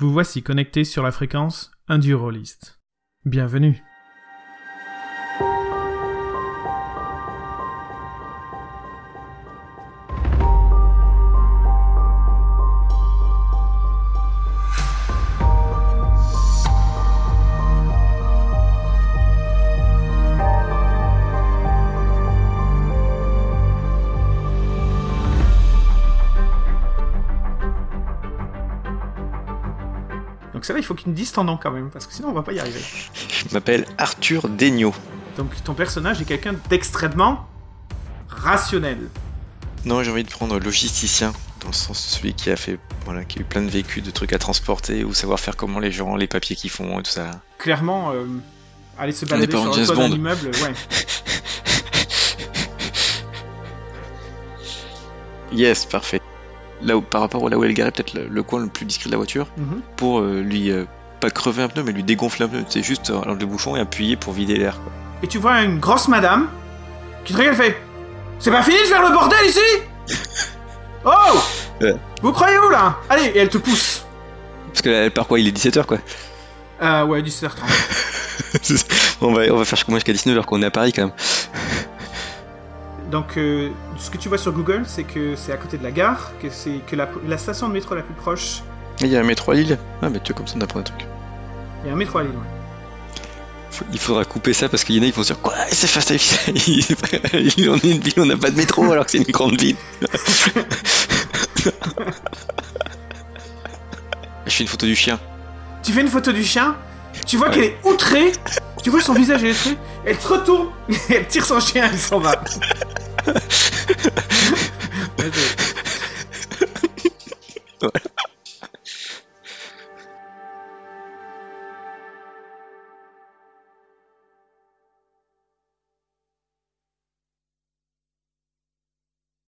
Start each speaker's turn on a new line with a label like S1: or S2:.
S1: Vous voici connecté sur la fréquence Indurolist. Bienvenue. Donc ça là, il faut qu'il me dise ton nom quand même, parce que sinon on va pas y arriver.
S2: Je m'appelle Arthur Degnaud.
S1: Donc ton personnage est quelqu'un d'extrêmement rationnel.
S2: Non, j'ai envie de prendre logisticien, dans le sens de celui qui a fait, voilà, qui a eu plein de vécus, de trucs à transporter, ou savoir faire comment les gens, les papiers qu'ils font et tout ça.
S1: Clairement, euh, aller se balader sur le toit d'un immeuble, ouais.
S2: Yes, parfait. Là où, par rapport à là où elle garait, peut-être le, le coin le plus discret de la voiture,
S1: Mhm.
S2: pour euh, lui, euh, pas crever un pneu, mais lui dégonfler un pneu. C'est juste euh, enlever le bouchon et appuyer pour vider l'air.
S1: Et tu vois une grosse madame qui te regarde et fait C'est pas fini de faire le bordel ici? Oh
S2: Ouais.
S1: Vous croyez où là? Allez, et elle te pousse.
S2: Parce que là, elle part quoi? Il est 17h quoi.
S1: Euh, ouais, 17h30.
S2: on, va, on va faire jusqu'à 19h qu'on est à Paris quand même.
S1: Donc, euh, ce que tu vois sur Google, c'est que c'est à côté de la gare, que c'est que la, la station de métro la plus proche.
S2: Il y a un métro à Lille. Ah, mais tu vois, comme ça on apprend un truc.
S1: Il y a un métro à Lille. ouais.
S2: Il faudra couper ça parce qu'il y en a qui vont se dire Quoi C'est Fast and Furious On est une ville, on n'a pas de métro alors que c'est une grande ville. Je fais une photo du chien.
S1: Tu fais une photo du chien, tu vois
S2: Ouais.
S1: qu'elle est outrée, tu vois son visage, outrée, elle te retourne, elle tire son chien, elle s'en va. Mas é.